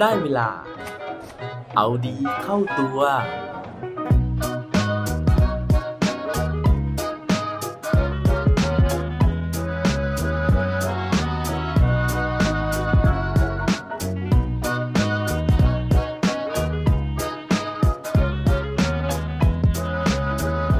ได้เวลา เอาดีเข้าตัว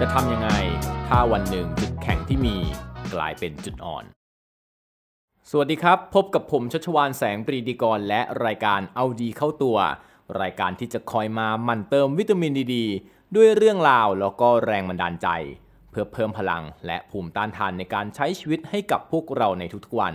จะทำยังไง ถ้าวันหนึ่งจุดแข็งที่มีกลายเป็นจุดอ่อน สวัสดีครับ พบกับผมชัชวานแสงปรีดีกร และรายการเอาดีเข้าตัว รายการที่จะคอยมาหมั่นเติมวิตามินดีดด้วยเรื่องราวแล้วก็แรงบันดาลใจ เพื่อเพิ่มพลังและภูมิต้านทานในการใช้ชีวิตให้กับพวกเราในทุกๆวัน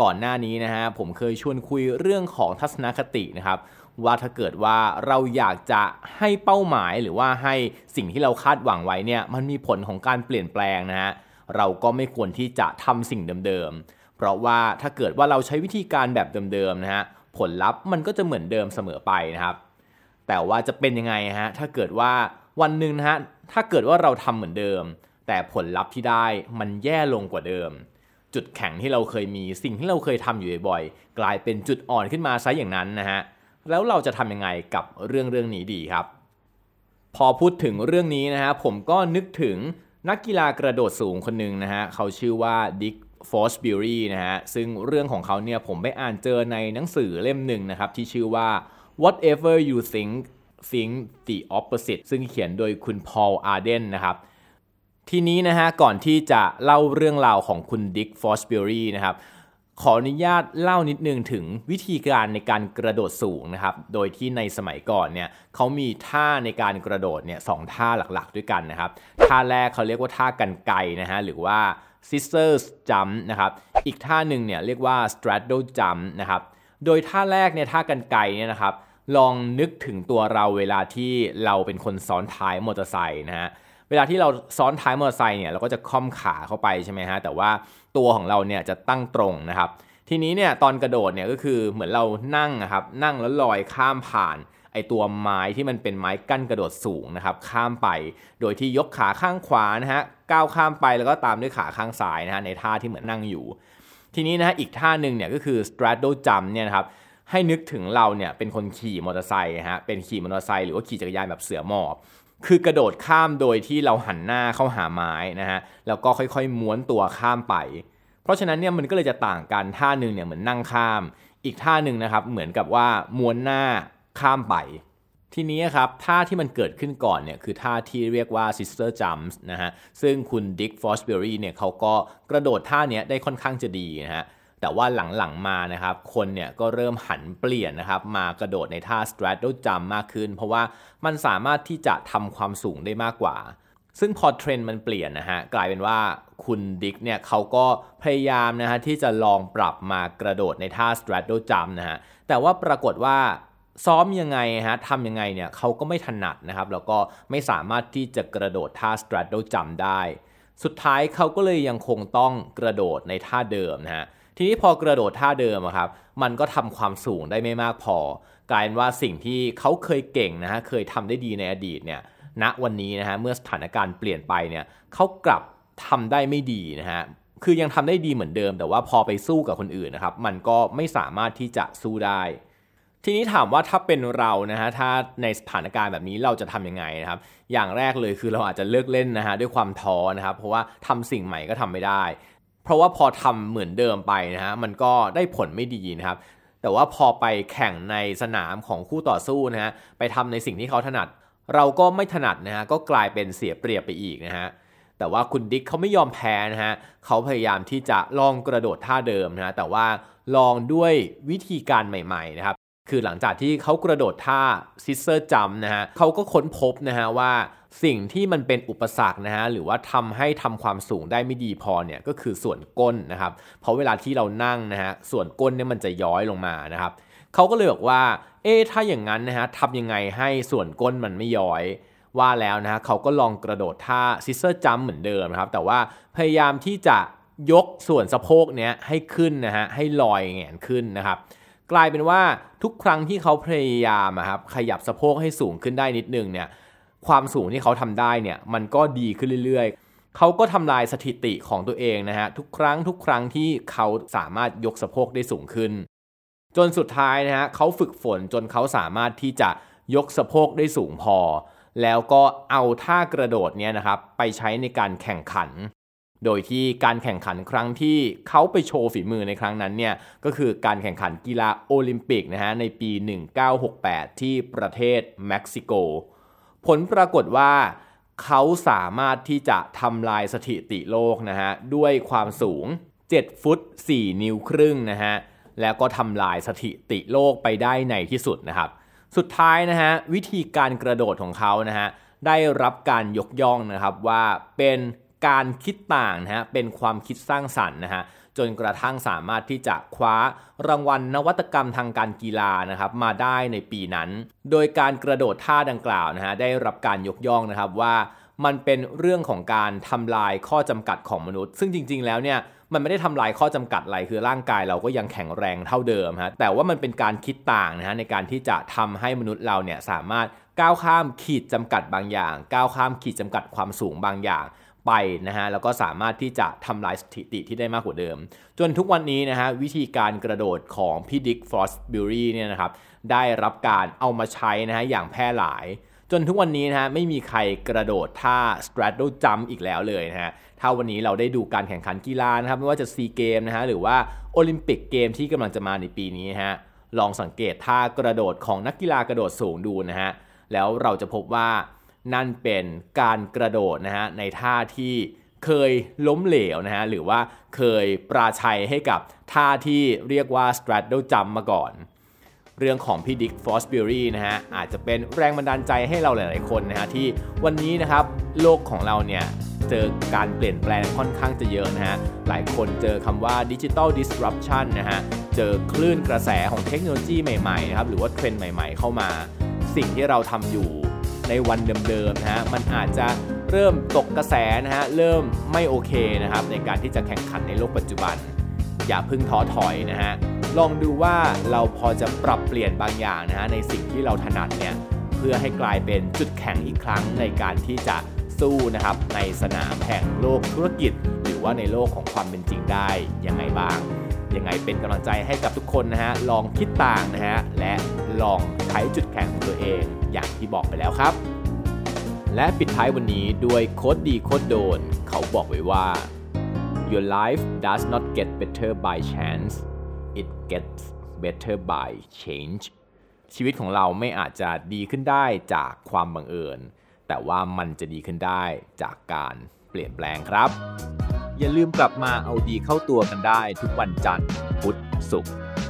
ก่อนหน้านี้นะฮะผมเคยชวนคุยเรื่องของทัศนคตินะครับ ว่าถ้าเกิดว่าเราอยากจะให้เป้าหมายหรือว่าให้สิ่งที่เราคาดหวังไว้เนี่ยมันมีผลของการเปลี่ยนแปลงนะฮะเราก็ไม่ควรที่จะทำสิ่งเดิมๆ เพราะว่าถ้าเกิดว่าเราใช้วิธีการแบบเดิมๆนะฮะผลลัพธ์มันก็จะเหมือนเดิมเสมอไปนะครับ แต่ว่าจะเป็นยังไงฮะถ้าเกิดว่าวันหนึ่งนะฮะถ้าเกิดว่าเราทำเหมือนเดิม แต่ผลลัพธ์ที่ได้มันแย่ลงกว่าเดิม จุดแข็งที่เราเคยมีสิ่งที่เราเคยทำอยู่บ่อยๆกลายเป็นจุดอ่อนขึ้นมาซะอย่างนั้นนะฮะแล้วเราจะทำยังไงกับเรื่องเรื่องนี้ดีครับ พอพูดถึงเรื่องนี้นะฮะผมก็นึกถึงนักกีฬากระโดดสูงคนหนึ่งนะฮะเขาชื่อว่า Dick Fosbury นะฮะซึ่งเรื่องของเขาเนี่ยผมไปอ่านเจอในหนังสือเล่มหนึ่งนะครับ ที่ชื่อว่า Whatever You Think, Think the Opposite ซึ่งเขียนโดยคุณ Paul Arden นะครับ ทีนี้นะฮะก่อนที่จะเล่าเรื่องราวของคุณ Dick Fosbury นะครับขออนุญาตเล่านิดนึงถึงวิธีการในการกระโดดสูงนะครับ โดยที่ในสมัยก่อนเนี่ยเขามีท่าในการกระโดดเนี่ยสองท่าหลักๆ ด้วยกันนะครับ ท่าแรกเขาเรียกว่าท่ากันไกนะฮะหรือว่า scissors jump นะครับ อีกท่าหนึ่งเนี่ยเรียกว่า straddle jump นะครับ โดยท่าแรกเนี่ยท่ากันไกเนี่ยนะครับ ลองนึกถึงตัวเราเวลาที่เราเป็นคนซ้อนท้ายมอเตอร์ไซค์นะฮะ เวลาที่เราซ้อนท้ายมอเตอร์ไซค์เนี่ยเราก็จะค่อมขาเข้าไปใช่ไหมฮะ แต่ว่าตัวของเราเนี่ยจะตั้งตรงนะครับ ทีนี้เนี่ยตอนกระโดดเนี่ยก็คือเหมือนเรานั่งนะครับ นั่งแล้วลอยข้ามผ่าน ไอตัวไม้ที่มันเป็นไม้กั้นกระโดดสูงนะครับข้ามไป โดยที่ยกขาข้างขวานะฮะก้าวข้ามไปแล้วก็ตามด้วยขาข้างซ้ายนะฮะในท่าที่เหมือนนั่งอยู่ ทีนี้นะฮะอีกท่าหนึ่งเนี่ยก็คือ straddle jump เนี่ยนะครับให้นึกถึงเราเนี่ยเป็นคนขี่มอเตอร์ไซค์ฮะเป็นขี่มอเตอร์ไซค์หรือว่าขี่จักรยานแบบเสือหมอบคือกระโดดข้ามโดยที่เราหันหน้าเข้าหาไม้นะฮะแล้วก็ค่อยๆม้วนตัวข้ามไป เพราะฉะนั้นเนี่ยมันก็เลยจะต่างกันท่าหนึ่งเนี่ยเหมือนนั่งข้าม อีกท่าหนึ่งนะครับเหมือนกับว่าม้วนหน้า ข้ามไป ทีนี้ครับท่าที่มันเกิดขึ้นก่อนเนี่ยคือท่าที่เรียกว่า sister jumps นะฮะซึ่งคุณดิกฟอสเบอรี่เนี่ยเขาก็กระโดดท่าเนี้ยได้ค่อนข้างจะดีนะฮะแต่ว่าหลังๆมานะครับ คนเนี่ยก็เริ่มหันเปลี่ยนนะครับ มากระโดดในท่า straddle jump มากขึ้น เพราะว่ามันสามารถที่จะทำความสูงได้มากกว่า ซึ่งพอเทรนด์มันเปลี่ยนนะฮะ กลายเป็นว่าคุณดิกเนี่ยเขาก็พยายามนะฮะที่จะลองปรับมากระโดดในท่า straddle jump นะฮะ แต่ว่าปรากฏว่า ซ้อมยังไงฮะทำยังไงเนี่ยเขาก็ไม่ถนัดนะครับ แล้วก็ไม่สามารถที่จะกระโดดท่า straddle jump ได้ สุดท้ายเขาก็เลยยังคงต้องกระโดดในท่าเดิมนะฮะทีนี้พอกระโดดท่าเดิมอะครับมันก็ทำความสูงได้ไม่มากพอ กลายเป็นว่าสิ่งที่เขาเคยเก่งนะฮะเคยทำได้ดีในอดีตเนี่ยณวันนี้นะฮะเมื่อสถานการณ์เปลี่ยนไปเนี่ยเขากลับทำได้ไม่ดีนะฮะคือยังทำได้ดีเหมือนเดิม แต่ว่าพอไปสู้กับคนอื่นนะครับมันก็ไม่สามารถที่จะสู้ได้ ทีนี้ถามว่าถ้าเป็นเรานะฮะถ้าในสถานการณ์แบบนี้เราจะทำยังไงนะครับ อย่างแรกเลยคือเราอาจจะเลิกเล่นนะฮะด้วยความท้อนะครับ เพราะว่าทำสิ่งใหม่ก็ทำไม่ได้ เพราะว่าพอทำเหมือนเดิมไปนะฮะมันก็ได้ผลไม่ดีนะครับ แต่ว่าพอไปแข่งในสนามของคู่ต่อสู้นะฮะไปทำในสิ่งที่เขาถนัด เราก็ไม่ถนัดนะฮะก็กลายเป็นเสียเปรียบไปอีกนะฮะแต่ว่าคุณดิ๊กเขาไม่ยอมแพ้นะฮะเขาพยายามที่จะลองกระโดดท่าเดิมนะฮะแต่ว่าลองด้วยวิธีการใหม่ๆนะครับ คือหลังจากที่เขากระโดดท่าซิสเซอร์จัมนะฮะเขาก็ค้นพบนะฮะว่าสิ่งที่มันเป็นอุปสรรคนะฮะหรือว่าทำให้ทำความสูงได้ไม่ดีพอเนี่ยก็คือส่วนก้นนะครับเพราะเวลาที่เรานั่งนะฮะส่วนก้นเนี่ยมันจะย้อยลงมานะครับเขาก็เลยบอกว่า เอ๊ถ้าอย่างนั้นนะฮะทำยังไงให้ส่วนก้นมันไม่ย้อยว่าแล้วนะฮะเขาก็ลองกระโดดท่า scissor jump เหมือนเดิมนะครับแต่ว่าพยายามที่จะยกส่วนสะโพกเนี้ยให้ขึ้นนะฮะให้ลอยแอ่นขึ้นนะครับ กลายเป็นว่าทุกครั้งที่เขาพยายามครับขยับสะโพกให้สูงขึ้นได้นิดนึงเนี่ยความสูงที่เขาทำได้เนี่ยมันก็ดีขึ้นเรื่อยๆ เขาก็ทำลายสถิติของตัวเองนะฮะทุกครั้งทุกครั้งที่เขาสามารถยกสะโพกได้สูงขึ้น จนสุดท้ายนะฮะเขาฝึกฝนจนเขาสามารถที่จะยกสะโพกได้สูงพอ แล้วก็เอาท่ากระโดดเนี่ยนะครับไปใช้ในการแข่งขัน โดยที่การแข่งขันครั้งที่เขาไปโชว์ฝีมือในครั้งนั้นเนี่ยก็คือการแข่งขันกีฬาโอลิมปิกนะฮะในปี 1968 ที่ประเทศเม็กซิโก ผลปรากฏว่าเขาสามารถที่จะทำลายสถิติโลกนะฮะด้วยความสูง 7 ฟุต 4 นิ้วครึ่งนะฮะแล้วก็ทำลายสถิติโลกไปได้ในที่สุดนะครับ สุดท้ายนะฮะวิธีการกระโดดของเขานะฮะได้รับการยกย่องนะครับว่าเป็น การคิดต่างนะฮะเป็นความคิดสร้างสรรค์นะฮะจนกระทั่งสามารถที่จะคว้ารางวัลนวัตกรรมทางการกีฬานะครับมาได้ในปีนั้น โดยการกระโดดท่าดังกล่าวนะฮะได้รับการยกย่องนะครับว่ามันเป็นเรื่องของการทำลายข้อจำกัดของมนุษย์ ซึ่งจริง ๆ แล้วเนี่ยมันไม่ได้ทำลายข้อจำกัดอะไรคือร่างกายเราก็ยังแข็งแรงเท่าเดิมฮะแต่ว่ามันเป็นการคิดต่างนะฮะในการที่จะทำให้มนุษย์เราเนี่ยสามารถก้าวข้ามขีดจำกัดบางอย่าง ก้าวข้ามขีดจำกัดความสูงบางอย่าง ไปนะฮะแล้วก็สามารถที่จะทำลายสถิติที่ได้มากกว่าเดิม จนทุกวันนี้นะฮะวิธีการกระโดดของพี่ดิกฟอสบิลลี่เนี่ยนะครับได้รับการเอามาใช้นะฮะอย่างแพร่หลาย จนทุกวันนี้นะฮะไม่มีใครกระโดดท่า straddle jump อีกแล้วเลยนะฮะถ้าวันนี้เราได้ดูการแข่งขันกีฬานะครับไม่ว่าจะซีเกมนะฮะหรือว่าโอลิมปิกเกมที่กำลังจะมาในปีนี้ฮะลองสังเกตท่ากระโดดของนักกีฬากระโดดสูงดูนะฮะแล้วเราจะพบว่า นั่นเป็นการกระโดดนะฮะในท่าที่เคยล้มเหลวนะฮะหรือว่าเคยปราชัยให้กับท่าที่เรียกว่า straddle jump มาก่อน เรื่องของพี่ดิกฟอสบิรี่นะฮะอาจจะเป็นแรงบันดาลใจให้เราหลาย ๆ คนนะฮะที่วันนี้นะครับโลกของเราเนี่ยเจอการเปลี่ยนแปลงค่อนข้างจะเยอะนะฮะหลายคนเจอคำว่าดิจิ t a ลดิสรัปชันนะฮะเจอคลื่นกระแสของเทคโนโลยีใหม่ ๆ นะครับหรือว่าเทรนด์ใหม่ ๆ เข้ามา สิ่งที่เราทำอยู่ ในวันเดิมๆนะฮะมันอาจจะเริ่มตกกระแสนะฮะเริ่มไม่โอเคนะครับในการที่จะแข่งขันในโลกปัจจุบัน อย่าพิ่งท้อถอยนะฮะลองดูว่าเราพอจะปรับเปลี่ยนบางอย่างนะฮะในสิ่งที่เราถนัดเนี่ยเพื่อให้กลายเป็นจุดแข็งอีกครั้งในการที่จะสู้นะครับในสนามแห่งโลกธุรกิจ หรือว่าในโลกของความเป็นจริงได้ยังไงบ้างยังไงเป็นกำลังใจให้กับทุกคนนะฮะลองคิดต่างนะฮะและ ลองใช้จุดแข็งของตัวเองอย่างที่บอกไปแล้วครับ และปิดท้ายวันนี้ด้วยโคดดีโคดโดน เขาบอกไว้ว่า Your life does not get better by chance it gets better by change ชีวิตของเราไม่อาจจะดีขึ้นได้จากความบังเอิญ แต่ว่ามันจะดีขึ้นได้จากการเปลี่ยนแปลงครับ อย่าลืมกลับมาเอาดีเข้าตัวกันได้ทุกวันจันทร์ พุธศุกร์